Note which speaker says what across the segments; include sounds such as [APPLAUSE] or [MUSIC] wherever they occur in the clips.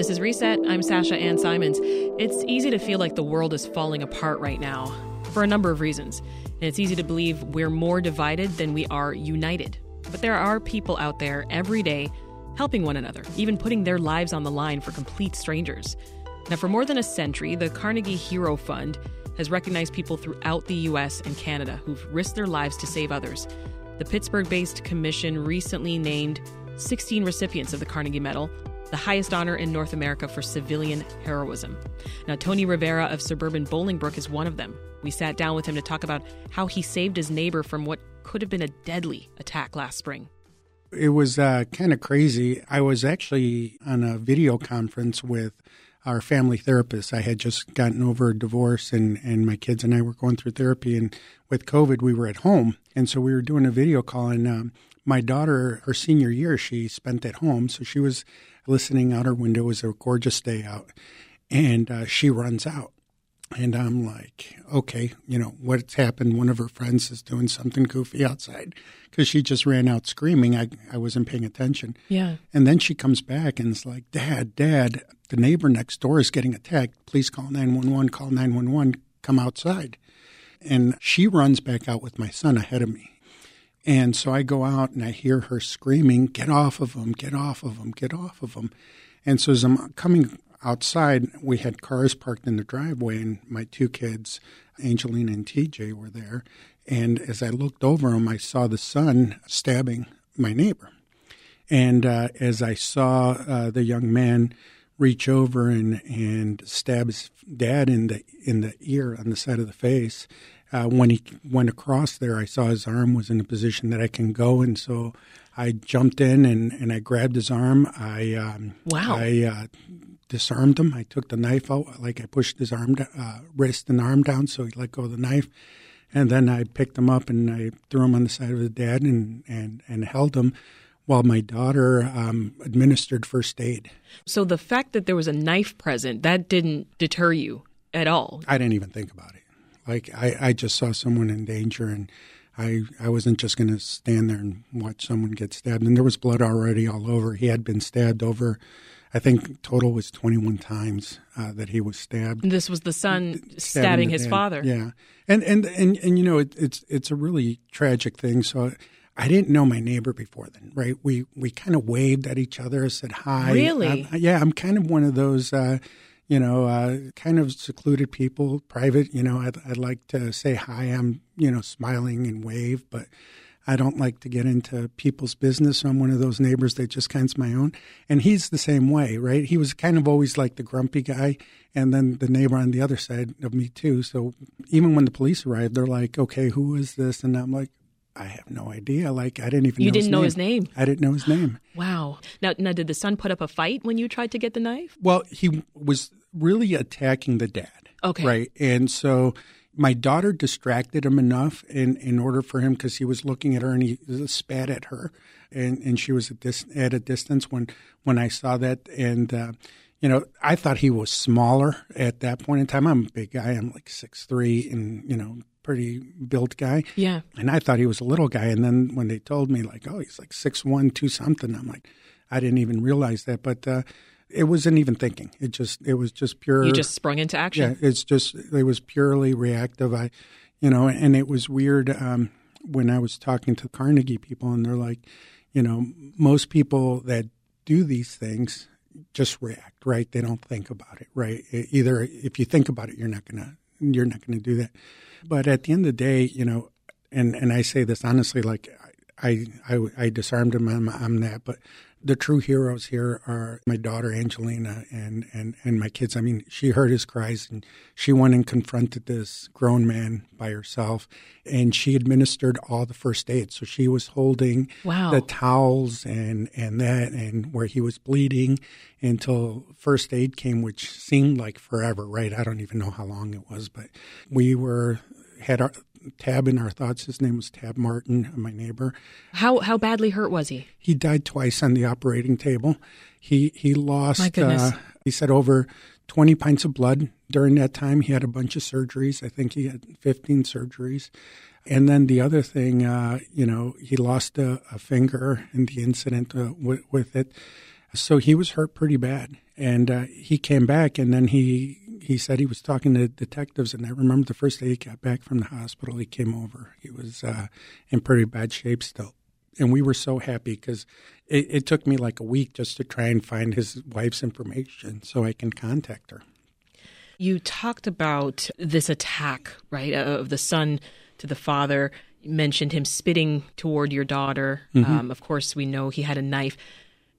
Speaker 1: This is Reset. I'm Sasha Ann Simons. It's easy to feel like the world is falling apart right now for a number of reasons. And it's easy to believe we're more divided than we are united. But there are people out there every day helping one another, even putting their lives on the line for complete strangers. Now, for more than a century, the Carnegie Hero Fund has recognized people throughout the US and Canada who've risked their lives to save others. The Pittsburgh based commission recently named 16 recipients of the Carnegie Medal, the highest honor in North America for civilian heroism. Now, Tony Rivera of suburban Bolingbrook is one of them. We sat down with him to talk about how he saved his neighbor from what could have been a deadly attack last spring.
Speaker 2: It was uh, kind of crazy. I was actually on a video conference with our family therapist. I had just gotten over a divorce, and, and my kids and I were going through therapy. And with COVID, we were at home. And so we were doing a video call. And um, my daughter, her senior year, she spent at home. So she was listening out her window. It was a gorgeous day out. And uh, she runs out. And I'm like, okay, you know, what's happened? One of her friends is doing something goofy outside because she just ran out screaming. I, I wasn't paying attention.
Speaker 1: Yeah.
Speaker 2: And then she comes back and is like, Dad, Dad, the neighbor next door is getting attacked. Please call 911, call 911, come outside. And she runs back out with my son ahead of me. And so I go out and I hear her screaming, Get off of him, get off of him, get off of him. And so as I'm coming outside, we had cars parked in the driveway, and my two kids, Angelina and TJ, were there. And as I looked over them, I saw the son stabbing my neighbor. And uh, as I saw uh, the young man reach over and, and stab his dad in the in the ear on the side of the face, uh, when he went across there, I saw his arm was in a position that I can go, and so I jumped in and, and I grabbed his arm. I um,
Speaker 1: wow.
Speaker 2: I uh, disarmed him. I took the knife out, like I pushed his arm, uh, wrist and arm down, so he let go of the knife. And then I picked him up and I threw him on the side of the dad and, and, and held him while my daughter um, administered first aid.
Speaker 1: So the fact that there was a knife present, that didn't deter you at all?
Speaker 2: I didn't even think about it. Like, I, I just saw someone in danger and I, I wasn't just going to stand there and watch someone get stabbed. And there was blood already all over. He had been stabbed over I think total was 21 times uh, that he was stabbed.
Speaker 1: And this was the son stabbing, stabbing his
Speaker 2: dad.
Speaker 1: father.
Speaker 2: Yeah, and and and and you know it, it's it's a really tragic thing. So I didn't know my neighbor before then, right? We we kind of waved at each other, said hi.
Speaker 1: Really?
Speaker 2: Yeah, I'm kind of one of those. Uh, you know, uh, kind of secluded people, private. You know, I'd, I'd like to say hi. I'm, you know, smiling and wave, but I don't like to get into people's business. I'm one of those neighbors that just kinds my own. And he's the same way, right? He was kind of always like the grumpy guy, and then the neighbor on the other side of me too. So even when the police arrived, they're like, "Okay, who is this?" And I'm like, I have no idea. Like I didn't even.
Speaker 1: You
Speaker 2: know
Speaker 1: didn't
Speaker 2: his
Speaker 1: know
Speaker 2: name.
Speaker 1: his name.
Speaker 2: I didn't know his name.
Speaker 1: Wow. Now, now, did the son put up a fight when you tried to get the knife?
Speaker 2: Well, he was really attacking the dad.
Speaker 1: Okay.
Speaker 2: Right, and so my daughter distracted him enough in, in order for him because he was looking at her and he spat at her, and, and she was at, dis, at a distance when when I saw that, and uh, you know I thought he was smaller at that point in time. I'm a big guy. I'm like six three, and you know pretty built guy.
Speaker 1: Yeah.
Speaker 2: And I thought he was a little guy, and then when they told me like, oh, he's like six one, two something, I'm like, I didn't even realize that, but. Uh, it wasn't even thinking. It just it was just pure.
Speaker 1: You just sprung into action.
Speaker 2: Yeah, it's just it was purely reactive. I, you know, and it was weird um, when I was talking to Carnegie people, and they're like, you know, most people that do these things just react, right? They don't think about it, right? Either if you think about it, you're not gonna you're not gonna do that. But at the end of the day, you know, and and I say this honestly, like I I, I disarmed him. I'm, I'm that, but the true heroes here are my daughter Angelina and, and, and my kids. I mean, she heard his cries and she went and confronted this grown man by herself and she administered all the first aid. So she was holding
Speaker 1: wow.
Speaker 2: the towels and, and that and where he was bleeding until first aid came, which seemed like forever, right? I don't even know how long it was, but we were had our Tab in our thoughts. His name was Tab Martin, my neighbor.
Speaker 1: How how badly hurt was he?
Speaker 2: He died twice on the operating table. He he lost.
Speaker 1: My goodness.
Speaker 2: Uh, he said over twenty pints of blood during that time. He had a bunch of surgeries. I think he had fifteen surgeries. And then the other thing, uh, you know, he lost a, a, finger in the incident uh, with, with, it. So he was hurt pretty bad, and uh, he came back, and then he he said he was talking to detectives, and I remember the first day he got back from the hospital, he came over. He was uh, in pretty bad shape still, and we were so happy because it, it took me like a week just to try and find his wife's information so I can contact her.
Speaker 1: You talked about this attack, right, of the son to the father. You mentioned him spitting toward your daughter. Mm-hmm. Um, of course, we know he had a knife.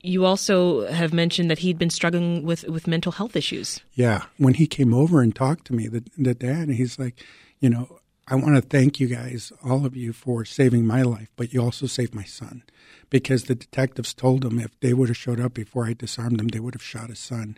Speaker 1: You also have mentioned that he'd been struggling with, with mental health issues.
Speaker 2: Yeah. When he came over and talked to me, the, the dad, he's like, you know, I want to thank you guys, all of you, for saving my life, but you also saved my son. Because the detectives told him if they would have showed up before I disarmed them, they would have shot his son.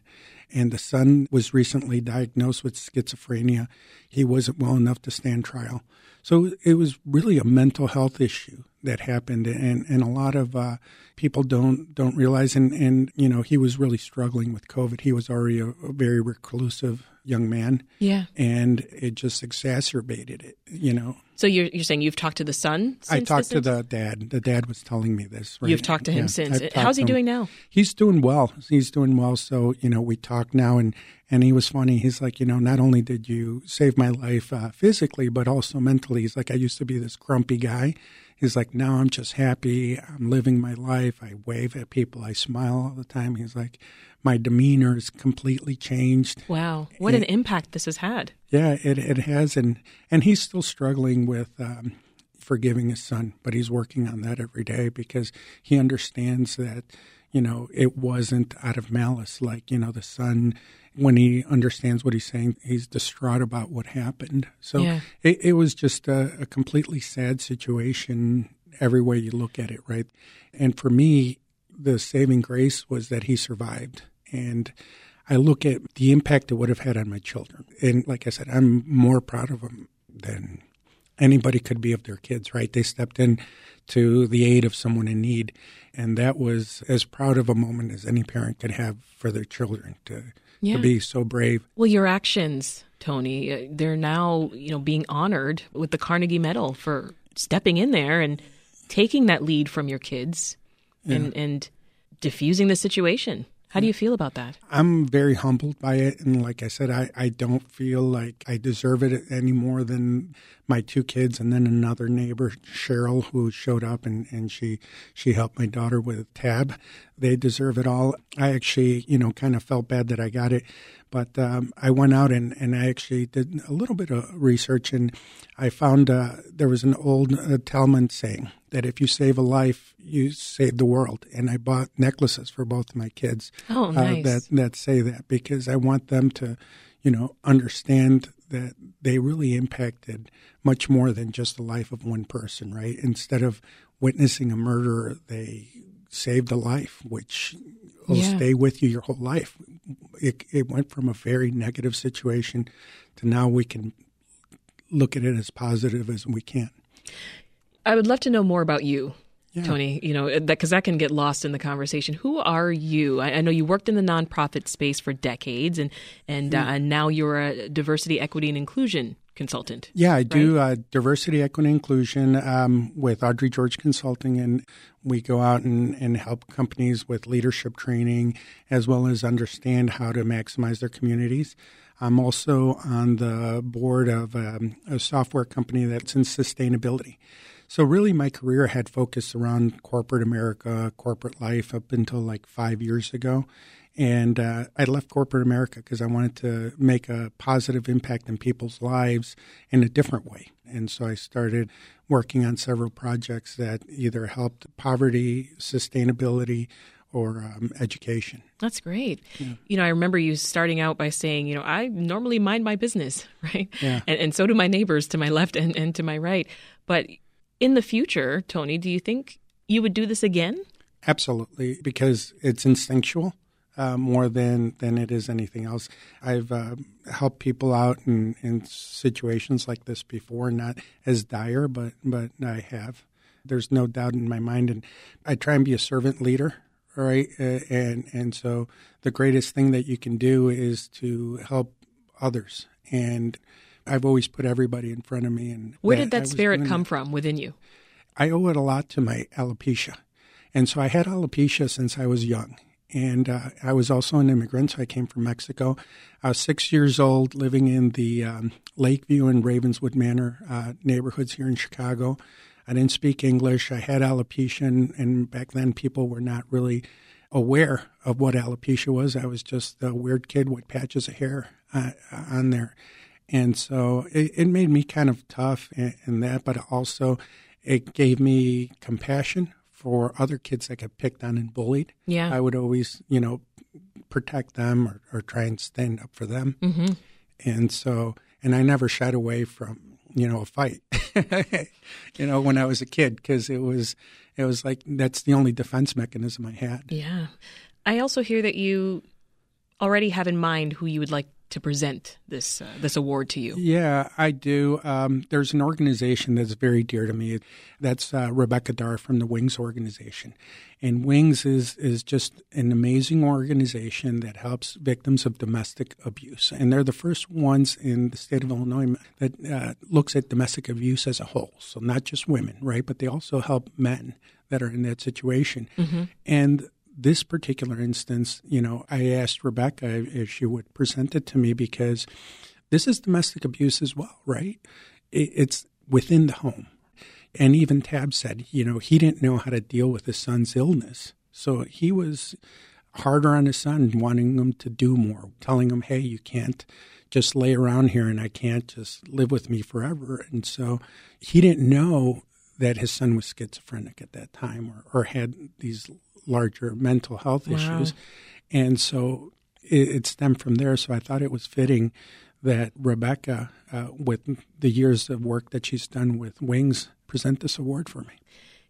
Speaker 2: And the son was recently diagnosed with schizophrenia. He wasn't well enough to stand trial. So it was really a mental health issue that happened, and, and a lot of uh, people don't don't realize. And, and you know, he was really struggling with COVID. He was already a, a very reclusive young man.
Speaker 1: Yeah.
Speaker 2: And it just exacerbated it, you know.
Speaker 1: So you're, you're saying you've talked to the son?
Speaker 2: I talked to the dad. The dad was telling me this.
Speaker 1: Right? You've talked to him yeah, since. How's he doing now?
Speaker 2: He's doing well. He's doing well. So, you know, we talk now and, and he was funny. He's like, you know, not only did you save my life uh, physically, but also mentally. He's like, I used to be this grumpy guy. He's like, now I'm just happy. I'm living my life. I wave at people. I smile all the time. He's like, my demeanor is completely changed.
Speaker 1: Wow, what and, an impact this has had.
Speaker 2: Yeah, it it has, and and he's still struggling with. Um, forgiving his son, but he's working on that every day because he understands that, you know, it wasn't out of malice. Like, you know, the son, when he understands what he's saying, he's distraught about what happened. So yeah. it, it, was just a, a completely sad situation every way you look at it, right? And for me, the saving grace was that he survived. And I look at the impact it would have had on my children. And like I said, I'm more proud of him than anybody could be of their kids, right? They stepped in to the aid of someone in need. And that was as proud of a moment as any parent could have for their children to, yeah. to be so brave.
Speaker 1: Well, your actions, Tony, uh, they're now, you know, being honored with the Carnegie Medal for stepping in there and taking that lead from your kids yeah. and, and diffusing the situation. How do you feel about that?
Speaker 2: I'm very humbled by it. And like I said, I, I don't feel like I deserve it any more than my two kids and then another neighbor, Cheryl, who showed up and, and she, she helped my daughter with tab. They deserve it all. I actually, you know, kind of felt bad that I got it. But um, I went out and, and I actually did a little bit of research and I found uh, there was an old uh, Talmud saying that if you save a life, you save the world. And I bought necklaces for both of my kids
Speaker 1: oh, nice.
Speaker 2: uh, that that say that because I want them to, you know, understand that they really impacted much more than just the life of one person. Right? Instead of witnessing a murder, they saved a life, which will yeah. stay with you your whole life. It, it went from a very negative situation to now we can look at it as positive as we can.
Speaker 1: I would love to know more about you. Yeah. Tony, you know, because that, that, can get lost in the conversation. Who are you? I, I, know you worked in the nonprofit space for decades, and and mm. uh, now you're a diversity, equity, and inclusion consultant.
Speaker 2: Yeah, I do uh, diversity, equity, and inclusion um, with Audrey George Consulting, and we go out and, and help companies with leadership training as well as understand how to maximize their communities. I'm also on the board of um, a software company that's in sustainability. So really, my career had focused around corporate America, corporate life up until like five years ago. And uh, I left corporate America because I wanted to make a positive impact in people's lives in a different way. And so I started working on several projects that either helped poverty, sustainability, or um, education.
Speaker 1: That's great. Yeah. You know, I remember you starting out by saying, you know, I normally mind my business, [LAUGHS] right?
Speaker 2: Yeah.
Speaker 1: And, and so do my neighbors to my left and, and to my right. But in the future, Tony, do you think you would do this again?
Speaker 2: Absolutely, because it's instinctual uh, more than than it is anything else. I've uh, helped people out in, in situations like this before, not as dire, but but I have. There's no doubt in my mind, and I try and be a servant leader, right? Uh, and and so the greatest thing that you can do is to help others and I've always put everybody in front of me. And
Speaker 1: where did that spirit come that. from within you?
Speaker 2: I owe it a lot to my alopecia, and so I had alopecia since I was young. And uh, I was also an immigrant, so I came from Mexico. I was six years old, living in the um, Lakeview and Ravenswood Manor uh, neighborhoods here in Chicago. I didn't speak English. I had alopecia, and, and back then people were not really aware of what alopecia was. I was just a weird kid with patches of hair uh, on there. And so it, it, made me kind of tough in, in that, but also it gave me compassion for other kids that get picked on and bullied.
Speaker 1: Yeah.
Speaker 2: I would always, you know, protect them or, or try and stand up for them.
Speaker 1: Mm-hmm.
Speaker 2: And so, and I never shied away from, you know, a fight, [LAUGHS] you know, when I was a kid, because it was, it was like, that's the only defense mechanism I had.
Speaker 1: Yeah. I also hear that you already have in mind who you would like to present this uh, this award to you.
Speaker 2: Yeah, I do. Um, there's an organization that's very dear to me. That's uh, Rebecca Darr from the Wings organization, and Wings is is just an amazing organization that helps victims of domestic abuse. And they're the first ones in the state of Illinois that uh, looks at domestic abuse as a whole. So not just women, right? But they also help men that are in that situation.
Speaker 1: Mm-hmm.
Speaker 2: And this particular instance, you know, I asked Rebecca if she would present it to me because this is domestic abuse as well, right? It's within the home. And even Tab said, you know, he didn't know how to deal with his son's illness. So he was harder on his son, wanting him to do more, telling him, hey, you can't just lay around here and I can't just live with me forever. And so he didn't know that his son was schizophrenic at that time or, or had these larger mental health
Speaker 1: wow.
Speaker 2: issues. And so it, it, stemmed from there. So I thought it was fitting that Rebecca, uh, with the years of work that she's done with Wings, present this award for me.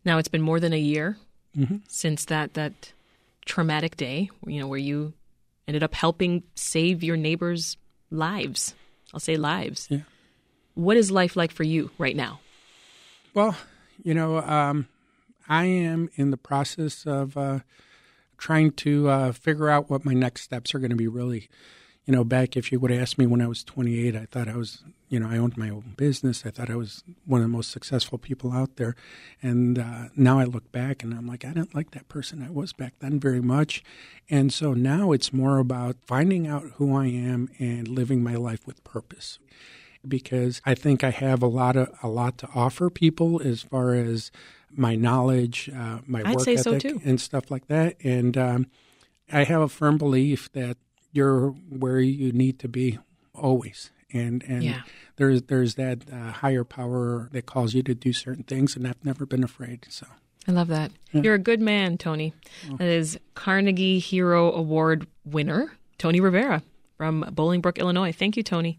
Speaker 1: Now it's been more than a year
Speaker 2: mm-hmm.
Speaker 1: since that that traumatic day, you know, where you ended up helping save your neighbors' lives. I'll say lives.
Speaker 2: Yeah.
Speaker 1: What is life like for you right now?
Speaker 2: Well, you know, um, I am in the process of uh, trying to uh, figure out what my next steps are going to be. Really, you know, back if you would asked me when I was 28, I thought I was, you know, I owned my own business. I thought I was one of the most successful people out there. And uh, now I look back and I'm like, I didn't like that person I was back then very much. And so now it's more about finding out who I am and living my life with purpose because I think I have a lot of a lot to offer people as far as my knowledge, uh, my
Speaker 1: I'd
Speaker 2: work
Speaker 1: so
Speaker 2: ethic,
Speaker 1: too.
Speaker 2: and stuff like that. And um, I have a firm belief that you're where you need to be always. And and
Speaker 1: Yeah.
Speaker 2: there's there's that uh, higher power that calls you to do certain things, and I've never been afraid. So
Speaker 1: I love that. You're a good man, Tony. That is Carnegie Hero Award winner, Tony Rivera from Bolingbrook, Illinois. Thank you, Tony.